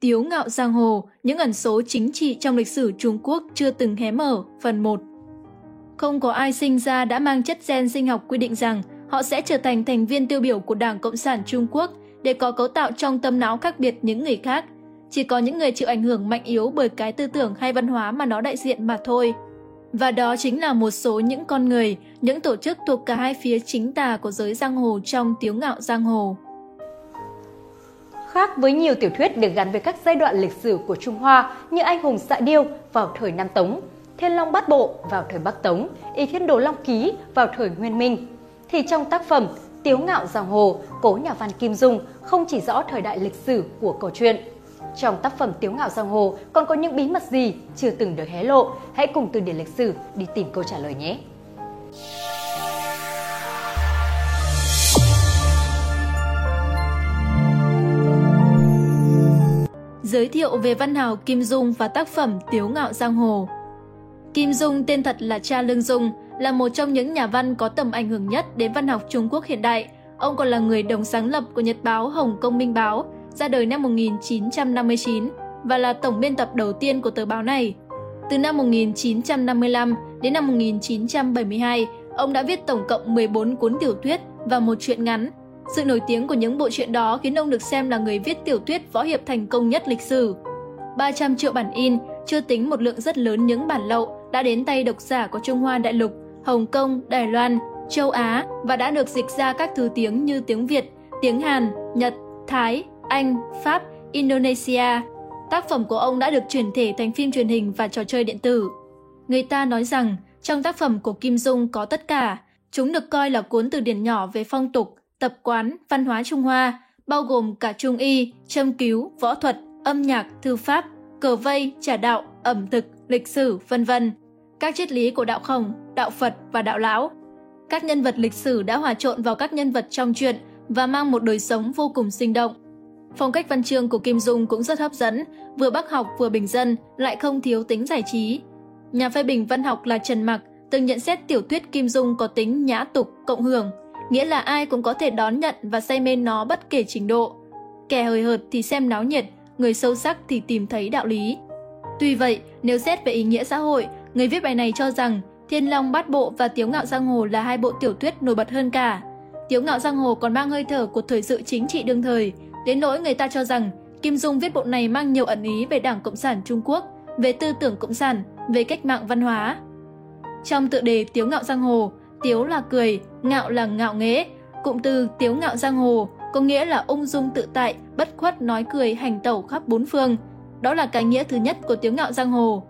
Tiếu ngạo giang hồ, những ẩn số chính trị trong lịch sử Trung Quốc chưa từng hé mở, phần 1. Không có ai sinh ra đã mang chất gen sinh học quy định rằng họ sẽ trở thành thành viên tiêu biểu của Đảng Cộng sản Trung Quốc để có cấu tạo trong tâm não khác biệt những người khác. Chỉ có những người chịu ảnh hưởng mạnh yếu bởi cái tư tưởng hay văn hóa mà nó đại diện mà thôi. Và đó chính là một số những con người, những tổ chức thuộc cả hai phía chính tà của giới giang hồ trong tiếu ngạo giang hồ. Khác với nhiều tiểu thuyết được gắn với các giai đoạn lịch sử của Trung Hoa như Anh hùng xạ điêu vào thời Nam Tống, Thiên Long Bát Bộ vào thời Bắc Tống, Y Thiên Đồ Long Ký vào thời Nguyên Minh, thì trong tác phẩm Tiếu ngạo giang hồ, cố nhà văn Kim Dung không chỉ rõ thời đại lịch sử của câu chuyện. Trong tác phẩm Tiếu ngạo giang hồ còn có những bí mật gì chưa từng được hé lộ? Hãy cùng từ điển lịch sử đi tìm câu trả lời nhé! Giới thiệu về văn hào Kim Dung và tác phẩm Tiếu ngạo giang hồ Kim Dung tên thật là Cha Lương Dung, là một trong những nhà văn có tầm ảnh hưởng nhất đến văn học Trung Quốc hiện đại. Ông còn là người đồng sáng lập của nhật báo Hồng Công Minh Báo, ra đời năm 1959 và là tổng biên tập đầu tiên của tờ báo này. Từ năm 1955 đến năm 1972, ông đã viết tổng cộng 14 cuốn tiểu thuyết và một truyện ngắn. Sự nổi tiếng của những bộ truyện đó khiến ông được xem là người viết tiểu thuyết võ hiệp thành công nhất lịch sử. 300 triệu bản in, chưa tính một lượng rất lớn những bản lậu đã đến tay độc giả của Trung Hoa đại lục, Hồng Kông, Đài Loan, châu Á và đã được dịch ra các thứ tiếng như tiếng Việt, tiếng Hàn, Nhật, Thái, Anh, Pháp, Indonesia. Tác phẩm của ông đã được chuyển thể thành phim truyền hình và trò chơi điện tử. Người ta nói rằng trong tác phẩm của Kim Dung có tất cả, chúng được coi là cuốn từ điển nhỏ về phong tục, tập quán, văn hóa Trung Hoa, bao gồm cả trung y, châm cứu, võ thuật, âm nhạc, thư pháp, cờ vây, trà đạo, ẩm thực, lịch sử, vân vân. Các triết lý của đạo khổng, đạo Phật và đạo lão. Các nhân vật lịch sử đã hòa trộn vào các nhân vật trong truyện và mang một đời sống vô cùng sinh động. Phong cách văn chương của Kim Dung cũng rất hấp dẫn, vừa bác học vừa bình dân, lại không thiếu tính giải trí. Nhà phê bình văn học là Trần Mặc từng nhận xét tiểu thuyết Kim Dung có tính nhã tục, cộng hưởng, nghĩa là ai cũng có thể đón nhận và say mê nó bất kể trình độ. Kẻ hời hợt thì xem náo nhiệt, người sâu sắc thì tìm thấy đạo lý. Tuy vậy, nếu xét về ý nghĩa xã hội, người viết bài này cho rằng Thiên Long Bát Bộ và Tiếu Ngạo Giang Hồ là hai bộ tiểu thuyết nổi bật hơn cả. Tiếu Ngạo Giang Hồ còn mang hơi thở của thời sự chính trị đương thời, đến nỗi người ta cho rằng Kim Dung viết bộ này mang nhiều ẩn ý về Đảng Cộng sản Trung Quốc, về tư tưởng cộng sản, về cách mạng văn hóa. Trong tựa đề Tiếu Ngạo Giang Hồ, Tiếu là cười, ngạo là ngạo nghễ. Cụm từ Tiếu Ngạo Giang Hồ có nghĩa là ung dung tự tại, bất khuất nói cười hành tẩu khắp bốn phương. Đó là cái nghĩa thứ nhất của Tiếu Ngạo Giang Hồ.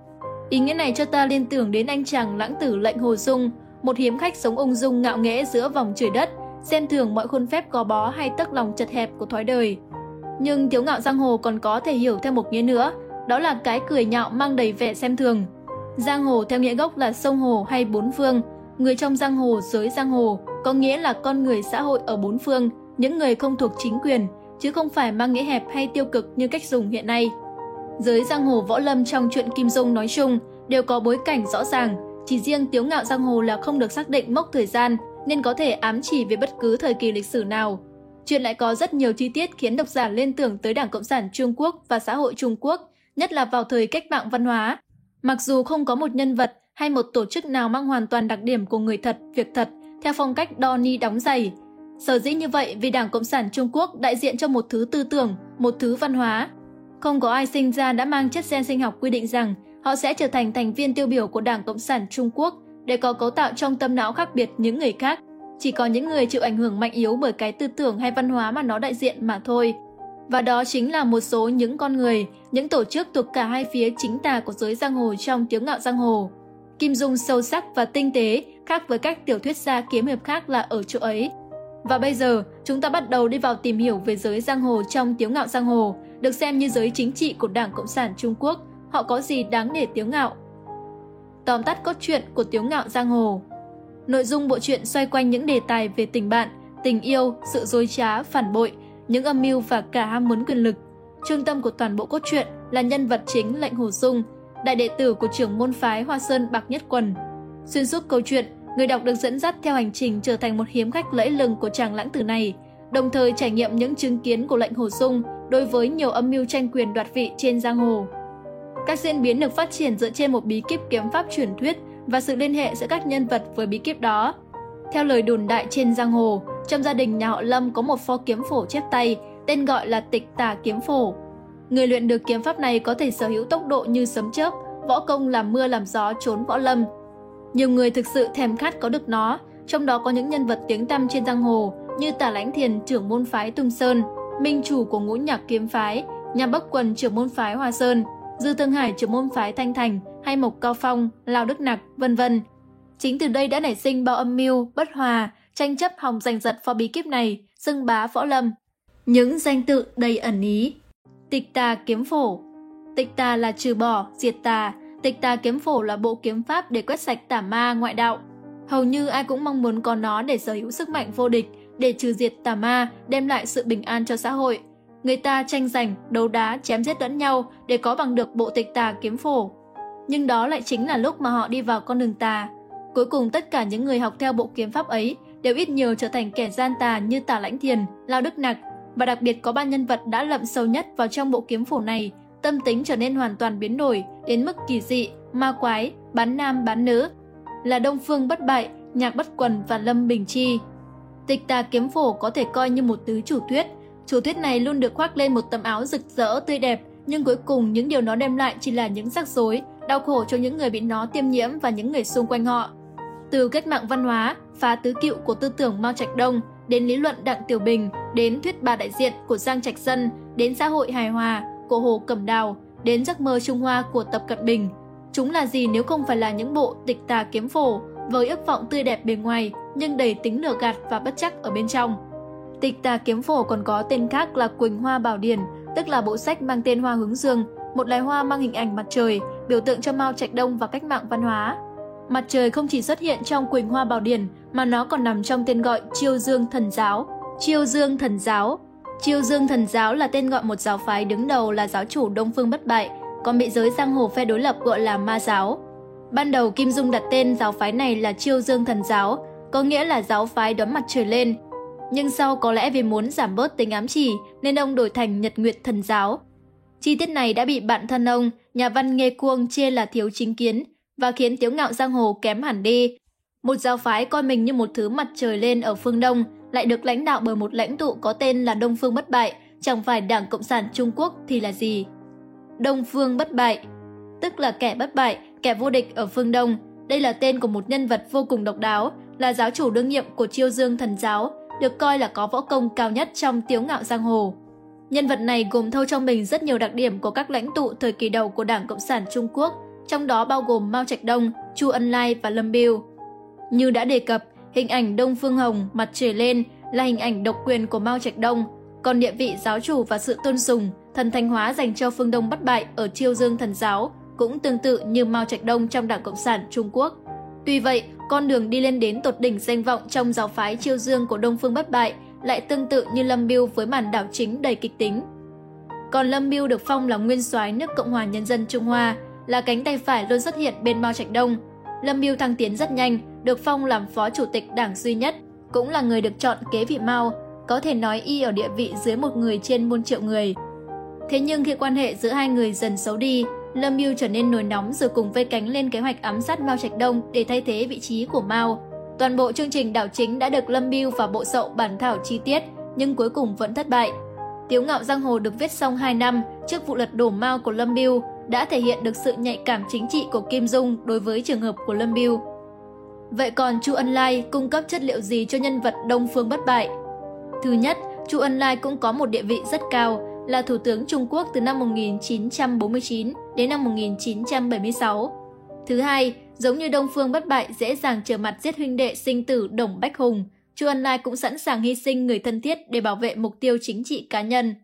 Ý nghĩa này cho ta liên tưởng đến anh chàng lãng tử lệnh Hồ Dung, một hiếm khách sống ung dung ngạo nghễ giữa vòng trời đất, xem thường mọi khuôn phép gò bó hay tấc lòng chật hẹp của thói đời. Nhưng Tiếu Ngạo Giang Hồ còn có thể hiểu theo một nghĩa nữa, đó là cái cười nhạo mang đầy vẻ xem thường. Giang hồ theo nghĩa gốc là sông hồ hay bốn phương, người trong giang hồ giới giang hồ có nghĩa là con người xã hội ở bốn phương, những người không thuộc chính quyền, chứ không phải mang nghĩa hẹp hay tiêu cực như cách dùng hiện nay. Giới giang hồ võ lâm trong chuyện Kim Dung nói chung đều có bối cảnh rõ ràng, chỉ riêng tiếu ngạo giang hồ là không được xác định mốc thời gian nên có thể ám chỉ về bất cứ thời kỳ lịch sử nào. Chuyện lại có rất nhiều chi tiết khiến độc giả liên tưởng tới Đảng Cộng sản Trung Quốc và xã hội Trung Quốc, nhất là vào thời cách mạng văn hóa. Mặc dù không có một nhân vật hay một tổ chức nào mang hoàn toàn đặc điểm của người thật, việc thật, theo phong cách đo ni đóng giày. Sở dĩ như vậy vì Đảng Cộng sản Trung Quốc đại diện cho một thứ tư tưởng, một thứ văn hóa, không có ai sinh ra đã mang chất gen sinh học quy định rằng họ sẽ trở thành thành viên tiêu biểu của Đảng Cộng sản Trung Quốc để có cấu tạo trong tâm não khác biệt những người khác. Chỉ có những người chịu ảnh hưởng mạnh yếu bởi cái tư tưởng hay văn hóa mà nó đại diện mà thôi. Và đó chính là một số những con người, những tổ chức thuộc cả hai phía chính tà của giới giang hồ trong tiếng ngạo giang hồ. Kim Dung sâu sắc và tinh tế, khác với các tiểu thuyết gia kiếm hiệp khác là ở chỗ ấy. Và bây giờ, chúng ta bắt đầu đi vào tìm hiểu về giới giang hồ trong Tiếu ngạo giang hồ, được xem như giới chính trị của Đảng Cộng sản Trung Quốc, họ có gì đáng để tiếu ngạo. Tóm tắt cốt truyện của Tiếu Ngạo Giang Hồ Nội dung bộ truyện xoay quanh những đề tài về tình bạn, tình yêu, sự dối trá, phản bội, những âm mưu và cả ham muốn quyền lực. Trung tâm của toàn bộ cốt truyện là nhân vật chính lệnh Hồ Dung, đại đệ tử của trưởng môn phái Hoa Sơn Bạc Nhất Quần. Xuyên suốt câu chuyện, người đọc được dẫn dắt theo hành trình trở thành một hiếm khách lẫy lừng của chàng lãng tử này, đồng thời trải nghiệm những chứng kiến của lệnh Hồ sung đối với nhiều âm mưu tranh quyền đoạt vị trên giang hồ. Các diễn biến được phát triển dựa trên một bí kíp kiếm pháp truyền thuyết và sự liên hệ giữa các nhân vật với bí kíp đó. Theo lời đồn đại trên giang hồ, trong gia đình nhà họ Lâm có một pho kiếm phổ chép tay, tên gọi là tịch tà kiếm phổ. Người luyện được kiếm pháp này có thể sở hữu tốc độ như sấm chớp, võ công làm mưa làm gió trốn võ lâm. Nhiều người thực sự thèm khát có được nó, trong đó có những nhân vật tiếng tăm trên giang hồ như Tả Lãnh Thiền trưởng môn phái Tung Sơn, minh chủ của ngũ nhạc kiếm phái, nhà Bắc Quần trưởng môn phái Hoa Sơn, Dư Thương Hải trưởng môn phái Thanh Thành hay Mộc Cao Phong, Lào Đức Nặc, vân vân. Chính từ đây đã nảy sinh bao âm mưu, bất hòa, tranh chấp hòng giành giật phò bí kíp này, xưng bá võ lâm. Những danh tự đầy ẩn ý. Tịch tà kiếm phổ Tịch tà là trừ bỏ, diệt tà. Tịch tà kiếm phổ là bộ kiếm pháp để quét sạch tà ma ngoại đạo. Hầu như ai cũng mong muốn có nó để sở hữu sức mạnh vô địch, để trừ diệt tà ma, đem lại sự bình an cho xã hội. Người ta tranh giành, đấu đá, chém giết lẫn nhau để có bằng được bộ tịch tà kiếm phổ. Nhưng đó lại chính là lúc mà họ đi vào con đường tà. Cuối cùng tất cả những người học theo bộ kiếm pháp ấy đều ít nhiều trở thành kẻ gian tà như Tả Lãnh Thiền, Lao Đức Nặc và đặc biệt có ba nhân vật đã lậm sâu nhất vào trong bộ kiếm phổ này, tâm tính trở nên hoàn toàn biến đổi đến mức kỳ dị, ma quái, bán nam bán nữ, là Đông Phương Bất Bại, Nhạc Bất Quần và Lâm Bình Chi. Tịch tà kiếm phổ có thể coi như một tứ chủ thuyết. Chủ thuyết này luôn được khoác lên một tấm áo rực rỡ tươi đẹp, nhưng cuối cùng những điều nó đem lại chỉ là những rắc rối, đau khổ cho những người bị nó tiêm nhiễm và những người xung quanh họ. Từ cách mạng văn hóa, phá tứ cựu của tư tưởng Mao Trạch Đông, đến lý luận Đặng Tiểu Bình, đến thuyết bà đại diện của Giang Trạch Dân, đến xã hội hài hòa của Hồ Cẩm Đào, đến giấc mơ Trung Hoa của Tập Cận Bình. Chúng là gì nếu không phải là những bộ tịch tà kiếm phổ với ước vọng tươi đẹp bề ngoài nhưng đầy tính lừa gạt và bất chắc ở bên trong. Tịch tà kiếm phổ còn có tên khác là Quỳnh Hoa Bảo Điển, tức là bộ sách mang tên Hoa Hướng Dương, một loài hoa mang hình ảnh mặt trời, biểu tượng cho Mao Trạch Đông và cách mạng văn hóa. Mặt trời không chỉ xuất hiện trong Quỳnh Hoa Bảo Điển mà nó còn nằm trong tên gọi Chiêu Dương Thần Giáo. Chiêu Dương Thần Giáo Chiêu Dương Thần Giáo là tên gọi một giáo phái đứng đầu là giáo chủ Đông Phương Bất Bại, còn bị giới giang hồ phe đối lập gọi là Ma Giáo. Ban đầu Kim Dung đặt tên giáo phái này là Chiêu Dương Thần Giáo, có nghĩa là giáo phái đón mặt trời lên. Nhưng sau có lẽ vì muốn giảm bớt tính ám chỉ nên ông đổi thành Nhật Nguyệt Thần Giáo. Chi tiết này đã bị bạn thân ông, nhà văn Nghê Cuông chê là thiếu chính kiến và khiến tiếu ngạo giang hồ kém hẳn đi. Một giáo phái coi mình như một thứ mặt trời lên ở phương Đông lại được lãnh đạo bởi một lãnh tụ có tên là Đông Phương Bất Bại, chẳng phải Đảng Cộng sản Trung Quốc thì là gì? Đông Phương Bất Bại, tức là kẻ bất bại, kẻ vô địch ở phương Đông. Đây là tên của một nhân vật vô cùng độc đáo, là giáo chủ đương nhiệm của Chiêu Dương Thần Giáo, được coi là có võ công cao nhất trong tiếu ngạo giang hồ. Nhân vật này gồm thâu trong mình rất nhiều đặc điểm của các lãnh tụ thời kỳ đầu của Đảng Cộng sản Trung Quốc, trong đó bao gồm Mao Trạch Đông, Chu Ân Lai và Lâm Biêu. Như đã đề cập, hình ảnh Đông Phương Hồng mặt trời lên là hình ảnh độc quyền của Mao Trạch Đông, còn địa vị giáo chủ và sự tôn sùng, thần thanh hóa dành cho phương Đông bất bại ở Chiêu Dương Thần Giáo cũng tương tự như Mao Trạch Đông trong Đảng Cộng sản Trung Quốc. Tuy vậy, con đường đi lên đến tột đỉnh danh vọng trong giáo phái Chiêu Dương của Đông Phương bất bại lại tương tự như Lâm Biêu với màn đảo chính đầy kịch tính. Còn Lâm Biêu được phong là nguyên soái nước Cộng hòa Nhân dân Trung Hoa, là cánh tay phải luôn xuất hiện bên Mao Trạch Đông. Lâm Biêu thăng tiến rất nhanh, được phong làm phó chủ tịch đảng duy nhất, cũng là người được chọn kế vị Mao, có thể nói y ở địa vị dưới một người trên muôn triệu người. Thế nhưng khi quan hệ giữa hai người dần xấu đi, Lâm Biêu trở nên nổi nóng rồi cùng vây cánh lên kế hoạch ám sát Mao Trạch Đông để thay thế vị trí của Mao. Toàn bộ chương trình đảo chính đã được Lâm Biêu và bộ sậu bản thảo chi tiết, nhưng cuối cùng vẫn thất bại. Tiếu ngạo giang hồ được viết xong 2 năm trước vụ lật đổ Mao của Lâm Biêu đã thể hiện được sự nhạy cảm chính trị của Kim Dung đối với trường hợp của Lâm Biêu. Vậy còn Chu Ân Lai cung cấp chất liệu gì cho nhân vật Đông Phương bất bại? Thứ nhất, Chu Ân Lai cũng có một địa vị rất cao, là Thủ tướng Trung Quốc từ năm 1949 đến năm 1976. Thứ hai, giống như Đông Phương bất bại dễ dàng trở mặt giết huynh đệ sinh tử Đồng Bách Hùng, Chu Ân Lai cũng sẵn sàng hy sinh người thân thiết để bảo vệ mục tiêu chính trị cá nhân.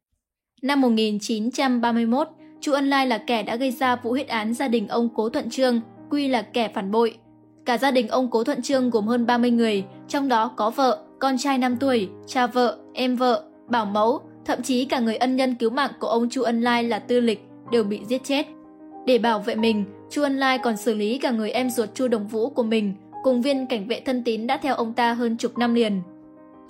Năm 1931, Chu Ân Lai là kẻ đã gây ra vụ huyết án gia đình ông Cố Thuận Trương, quy là kẻ phản bội. Cả gia đình ông Cố Thuận Trương gồm hơn 30 người, trong đó có vợ, con trai 5 tuổi, cha vợ, em vợ, bảo mẫu, thậm chí cả người ân nhân cứu mạng của ông Chu Ân Lai là Tư Lịch đều bị giết chết. Để bảo vệ mình, Chu Ân Lai còn xử lý cả người em ruột Chu Đồng Vũ của mình, cùng viên cảnh vệ thân tín đã theo ông ta hơn chục năm liền.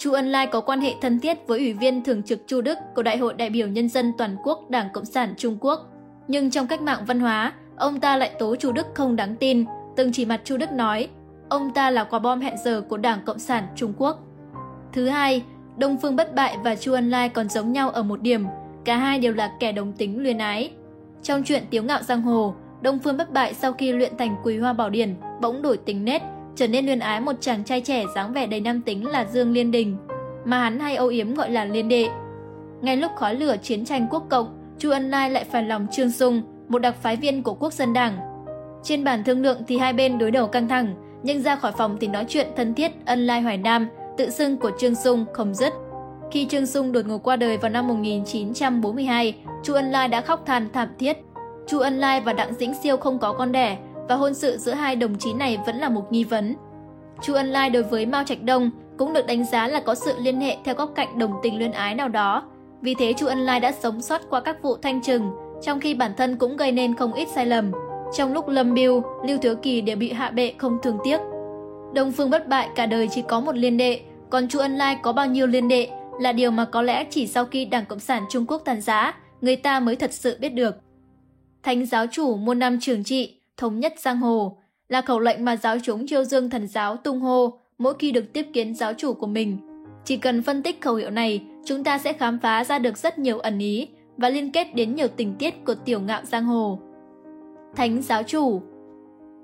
Chu Ân Lai có quan hệ thân thiết với Ủy viên Thường trực Chu Đức của Đại hội đại biểu Nhân dân Toàn quốc Đảng Cộng sản Trung Quốc. Nhưng trong cách mạng văn hóa, ông ta lại tố Chu Đức không đáng tin, từng chỉ mặt Chu Đức nói, ông ta là quả bom hẹn giờ của Đảng Cộng sản Trung Quốc. Thứ hai, Đông Phương Bất Bại và Chu Ân Lai còn giống nhau ở một điểm, cả hai đều là kẻ đồng tính luyến ái. Trong chuyện Tiếu Ngạo Giang Hồ, Đông Phương Bất Bại sau khi luyện thành Quỳ Hoa Bảo Điển bỗng đổi tính nết trở nên luyên ái một chàng trai trẻ dáng vẻ đầy nam tính là Dương Liên Đình, mà hắn hay âu yếm gọi là Liên Đệ. Ngay lúc khói lửa chiến tranh quốc cộng, Chu Ân Lai lại phải lòng Trương Sung, một đặc phái viên của Quốc dân Đảng. Trên bàn thương lượng thì hai bên đối đầu căng thẳng, nhưng ra khỏi phòng thì nói chuyện thân thiết Ân Lai Hoài Nam, tự xưng của Trương Sung không dứt. Khi Trương Sung đột ngột qua đời vào năm 1942, Chu Ân Lai đã khóc than thảm thiết. Chu Ân Lai và Đặng Dĩnh Siêu không có con đẻ và hôn sự giữa hai đồng chí này vẫn là một nghi vấn. Chu Ân Lai đối với Mao Trạch Đông cũng được đánh giá là có sự liên hệ theo góc cạnh đồng tình luyên ái nào đó. Vì thế Chu Ân Lai đã sống sót qua các vụ thanh trừng, trong khi bản thân cũng gây nên không ít sai lầm. Trong lúc Lâm Biêu, Lưu Thiếu Kỳ đều bị hạ bệ không thương tiếc. Đông Phương bất bại cả đời chỉ có một liên đệ, còn Chu Ân Lai có bao nhiêu liên đệ là điều mà có lẽ chỉ sau khi Đảng Cộng sản Trung Quốc tàn giá, người ta mới thật sự biết được. Thánh giáo chủ muôn năm trường trị, thống nhất giang hồ, là khẩu lệnh mà giáo chúng chiêu dương thần giáo tung hô mỗi khi được tiếp kiến giáo chủ của mình. Chỉ cần phân tích khẩu hiệu này, chúng ta sẽ khám phá ra được rất nhiều ẩn ý và liên kết đến nhiều tình tiết của tiểu ngạo giang hồ. Thánh giáo chủ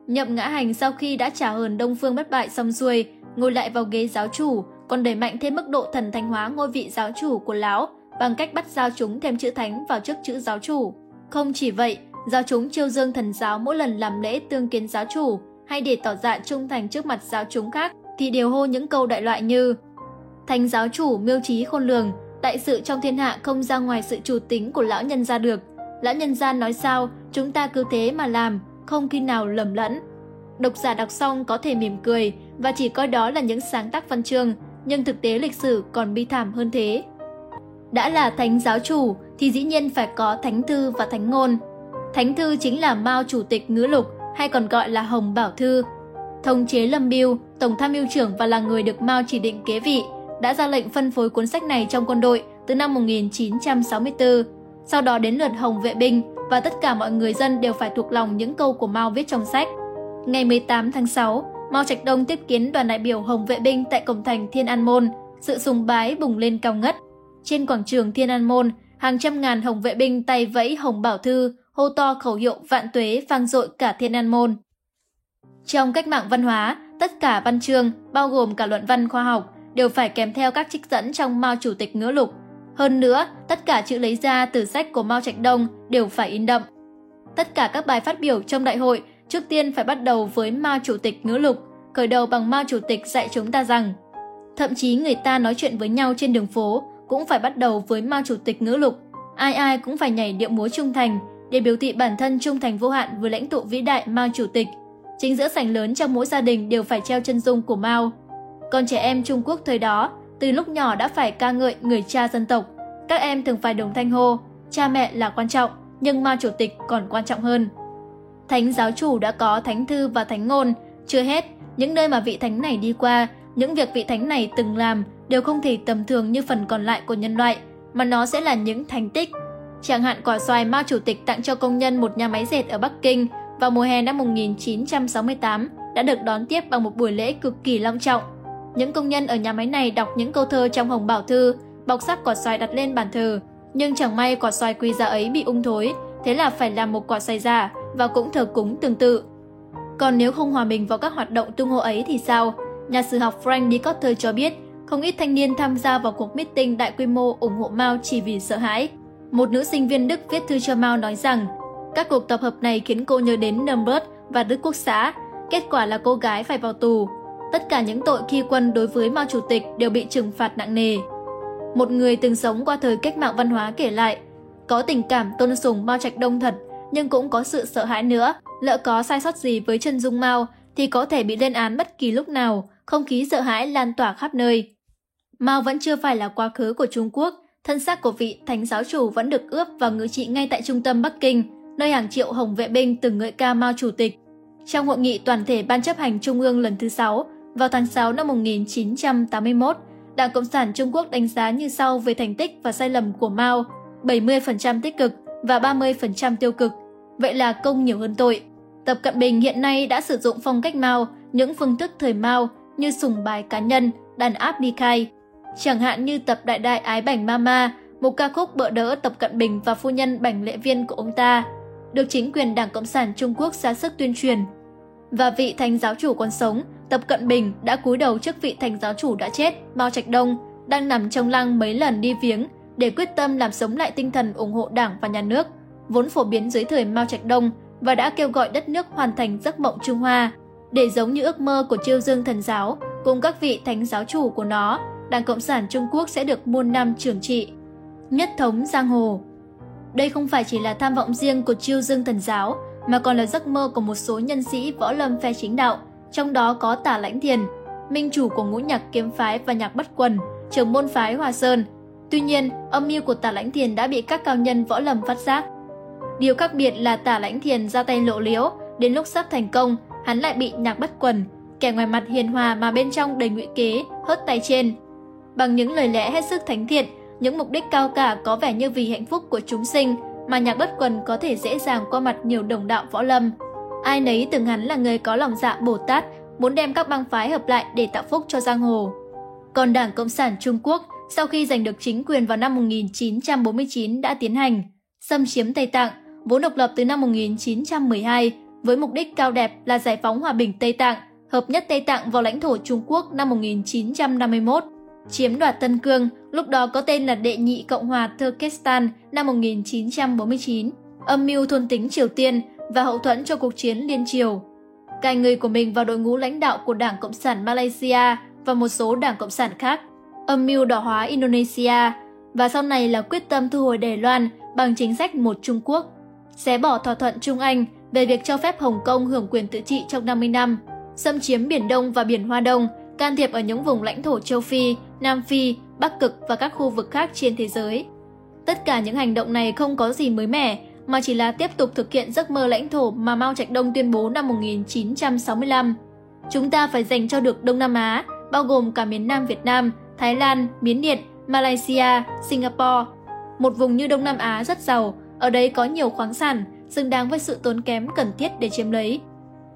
Nhậm ngã hành sau khi đã trả hờn Đông Phương bất bại xong xuôi, ngồi lại vào ghế giáo chủ, còn đẩy mạnh thêm mức độ thần thánh hóa ngôi vị giáo chủ của lão bằng cách bắt giao chúng thêm chữ thánh vào trước chữ giáo chủ. Không chỉ vậy, giáo chúng chiêu dương thần giáo mỗi lần làm lễ tương kiến giáo chủ hay để tỏ dạ trung thành trước mặt giáo chúng khác thì đều hô những câu đại loại như Thánh giáo chủ miêu trí khôn lường, đại sự trong thiên hạ không ra ngoài sự chủ tính của lão nhân gia được. Lão nhân gia nói sao, chúng ta cứ thế mà làm, không khi nào lầm lẫn. Độc giả đọc xong có thể mỉm cười và chỉ coi đó là những sáng tác văn chương, nhưng thực tế lịch sử còn bi thảm hơn thế. Đã là thánh giáo chủ thì dĩ nhiên phải có thánh thư và thánh ngôn. Thánh thư chính là Mao Chủ tịch Ngữ Lục hay còn gọi là Hồng Bảo Thư. Thống chế Lâm Biêu, Tổng tham mưu trưởng và là người được Mao chỉ định kế vị, đã ra lệnh phân phối cuốn sách này trong quân đội từ năm 1964. Sau đó đến lượt Hồng vệ binh và tất cả mọi người dân đều phải thuộc lòng những câu của Mao viết trong sách. Ngày 18 tháng 6, Mao Trạch Đông tiếp kiến đoàn đại biểu Hồng vệ binh tại cổng thành Thiên An Môn, sự sùng bái bùng lên cao ngất. Trên quảng trường Thiên An Môn, hàng trăm ngàn Hồng vệ binh tay vẫy Hồng Bảo Thư, hô to khẩu hiệu vạn tuế vang dội cả Thiên An Môn. Trong cách mạng văn hóa, tất cả văn chương, bao gồm cả luận văn khoa học, đều phải kèm theo các trích dẫn trong Mao Chủ tịch ngữ lục. Hơn nữa, tất cả chữ lấy ra từ sách của Mao Trạch Đông đều phải in đậm. Tất cả các bài phát biểu trong đại hội trước tiên phải bắt đầu với Mao Chủ tịch ngữ lục, khởi đầu bằng Mao Chủ tịch dạy chúng ta rằng Thậm chí người ta nói chuyện với nhau trên đường phố cũng phải bắt đầu với Mao Chủ tịch ngữ lục. Ai ai cũng phải nhảy điệu múa trung thành để biểu thị bản thân trung thành vô hạn với lãnh tụ vĩ đại Mao Chủ tịch. Chính giữa sảnh lớn trong mỗi gia đình đều phải treo chân dung của Mao. Còn trẻ em Trung Quốc thời đó, từ lúc nhỏ đã phải ca ngợi người cha dân tộc. Các em thường phải đồng thanh hô, cha mẹ là quan trọng, nhưng Mao Chủ tịch còn quan trọng hơn. Thánh giáo chủ đã có thánh thư và thánh ngôn, chưa hết, những nơi mà vị thánh này đi qua, những việc vị thánh này từng làm đều không thể tầm thường như phần còn lại của nhân loại, mà nó sẽ là những thành tích. Chẳng hạn quả xoài Mao Chủ tịch tặng cho công nhân một nhà máy dệt ở Bắc Kinh vào mùa hè năm 1968 đã được đón tiếp bằng một buổi lễ cực kỳ long trọng. Những công nhân ở nhà máy này đọc những câu thơ trong Hồng Bảo Thư, bọc sắc quả xoài đặt lên bàn thờ. Nhưng chẳng may quả xoài quý giá ấy bị ung thối, thế là phải làm một quả xoài giả và cũng thờ cúng tương tự. Còn nếu không hòa mình vào các hoạt động tung hô ấy thì sao? Nhà sử học Frank D. Cotter cho biết, không ít thanh niên tham gia vào cuộc meeting đại quy mô ủng hộ Mao chỉ vì sợ hãi. Một nữ sinh viên Đức viết thư cho Mao nói rằng, các cuộc tập hợp này khiến cô nhớ đến Nürnberg và Đức Quốc xã. Kết quả là cô gái phải vào tù. Tất cả những tội khi quân đối với Mao Chủ tịch đều bị trừng phạt nặng nề. Một người từng sống qua thời cách mạng văn hóa kể lại, có tình cảm tôn sùng Mao Trạch Đông thật, nhưng cũng có sự sợ hãi nữa. Lỡ có sai sót gì với chân dung Mao thì có thể bị lên án bất kỳ lúc nào, không khí sợ hãi lan tỏa khắp nơi. Mao vẫn chưa phải là quá khứ của Trung Quốc, thân xác của vị thánh giáo chủ vẫn được ướp và ngự trị ngay tại trung tâm Bắc Kinh, nơi hàng triệu hồng vệ binh từng ngợi ca Mao Chủ tịch. Trong hội nghị toàn thể Ban chấp hành Trung ương lần thứ 6 vào tháng 6 năm 1981, Đảng Cộng sản Trung Quốc đánh giá như sau về thành tích và sai lầm của Mao, 70% tích cực và 30% tiêu cực. Vậy là công nhiều hơn tội. Tập Cận Bình hiện nay đã sử dụng phong cách Mao, những phương thức thời Mao như sùng bài cá nhân, đàn áp đi khai. Chẳng hạn như tập Đại Đại Ái Bảnh Mama, một ca khúc bợ đỡ Tập Cận Bình và phu nhân Bảnh Lệ Viên của ông ta, được chính quyền Đảng Cộng sản Trung Quốc ra sức tuyên truyền. Và vị thánh giáo chủ còn sống, Tập Cận Bình đã cúi đầu trước vị thánh giáo chủ đã chết, Mao Trạch Đông, đang nằm trong lăng mấy lần đi viếng để quyết tâm làm sống lại tinh thần ủng hộ Đảng và nhà nước, vốn phổ biến dưới thời Mao Trạch Đông và đã kêu gọi đất nước hoàn thành giấc mộng Trung Hoa, để giống như ước mơ của Chiêu Dương Thần Giáo cùng các vị thánh giáo chủ của nó, Đảng Cộng sản Trung Quốc sẽ được muôn năm trưởng trị. Nhất thống giang hồ Đây không phải chỉ là tham vọng riêng của Chiêu Dương Thần Giáo, mà còn là giấc mơ của một số nhân sĩ võ lâm phe chính đạo, trong đó có Tả Lãnh Thiền, minh chủ của ngũ nhạc kiếm phái và nhạc bất quần, trưởng môn phái Hòa Sơn. Tuy nhiên, âm mưu của Tả Lãnh Thiền đã bị các cao nhân võ lâm phát giác. Điều khác biệt là Tả Lãnh Thiền ra tay lộ liễu, đến lúc sắp thành công, hắn lại bị nhạc bất quần, kẻ ngoài mặt hiền hòa mà bên trong đầy ngụy kế, hớt tay trên. Bằng những lời lẽ hết sức thánh thiện, những mục đích cao cả có vẻ như vì hạnh phúc của chúng sinh mà nhạc bất quần có thể dễ dàng qua mặt nhiều đồng đạo võ lâm. Ai nấy từng hắn là người có lòng dạ Bồ Tát, muốn đem các bang phái hợp lại để tạo phúc cho giang hồ. Còn Đảng Cộng sản Trung Quốc sau khi giành được chính quyền vào năm 1949 đã tiến hành xâm chiếm Tây Tạng, vốn độc lập từ năm 1912 với mục đích cao đẹp là giải phóng hòa bình Tây Tạng, hợp nhất Tây Tạng vào lãnh thổ Trung Quốc năm 1951, chiếm đoạt Tân Cương, lúc đó có tên là Đệ nhị Cộng hòa Turkestan năm 1949, âm mưu thôn tính Triều Tiên và hậu thuẫn cho cuộc chiến Liên Triều. Cài người của mình vào đội ngũ lãnh đạo của Đảng Cộng sản Malaysia và một số đảng Cộng sản khác, âm mưu đỏ hóa Indonesia và sau này là quyết tâm thu hồi Đài Loan bằng chính sách một Trung Quốc, xé bỏ thỏa thuận Trung Anh về việc cho phép Hồng Kông hưởng quyền tự trị trong 50 năm, xâm chiếm Biển Đông và Biển Hoa Đông, can thiệp ở những vùng lãnh thổ châu Phi, Nam Phi, Bắc Cực và các khu vực khác trên thế giới. Tất cả những hành động này không có gì mới mẻ, mà chỉ là tiếp tục thực hiện giấc mơ lãnh thổ mà Mao Trạch Đông tuyên bố năm 1965. Chúng ta phải dành cho được Đông Nam Á, bao gồm cả miền Nam Việt Nam, Thái Lan, Miến Điện, Malaysia, Singapore. Một vùng như Đông Nam Á rất giàu, ở đây có nhiều khoáng sản, xứng đáng với sự tốn kém cần thiết để chiếm lấy.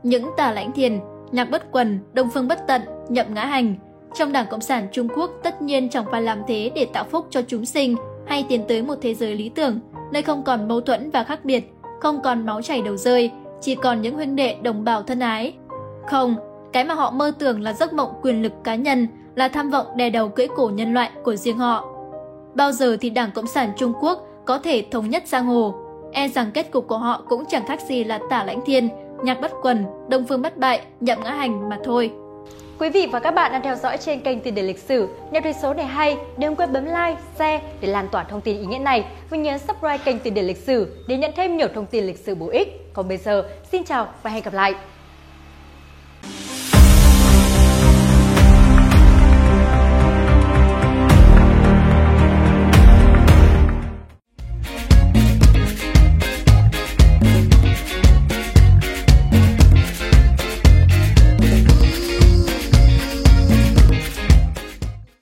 Những tà lãnh thiền, nhạc bất quần, đông phương bất tận, nhậm ngã hành, trong Đảng Cộng sản Trung Quốc tất nhiên chẳng phải làm thế để tạo phúc cho chúng sinh hay tiến tới một thế giới lý tưởng, nơi không còn mâu thuẫn và khác biệt, không còn máu chảy đầu rơi, chỉ còn những huynh đệ đồng bào thân ái. Không, cái mà họ mơ tưởng là giấc mộng quyền lực cá nhân, là tham vọng đè đầu cưỡi cổ nhân loại của riêng họ. Bao giờ thì Đảng Cộng sản Trung Quốc có thể thống nhất giang hồ, e rằng kết cục của họ cũng chẳng khác gì là tả lãnh thiên, nhạc bất quần, đông phương bất bại, nhậm ngã hành mà thôi. Quý vị và các bạn đang theo dõi trên kênh Tiền đề lịch sử. Nếu thấy số này hay, đừng quên bấm like, share để lan tỏa thông tin ý nghĩa này và nhấn subscribe kênh Tiền đề lịch sử để nhận thêm nhiều thông tin lịch sử bổ ích. Còn bây giờ, xin chào và hẹn gặp lại.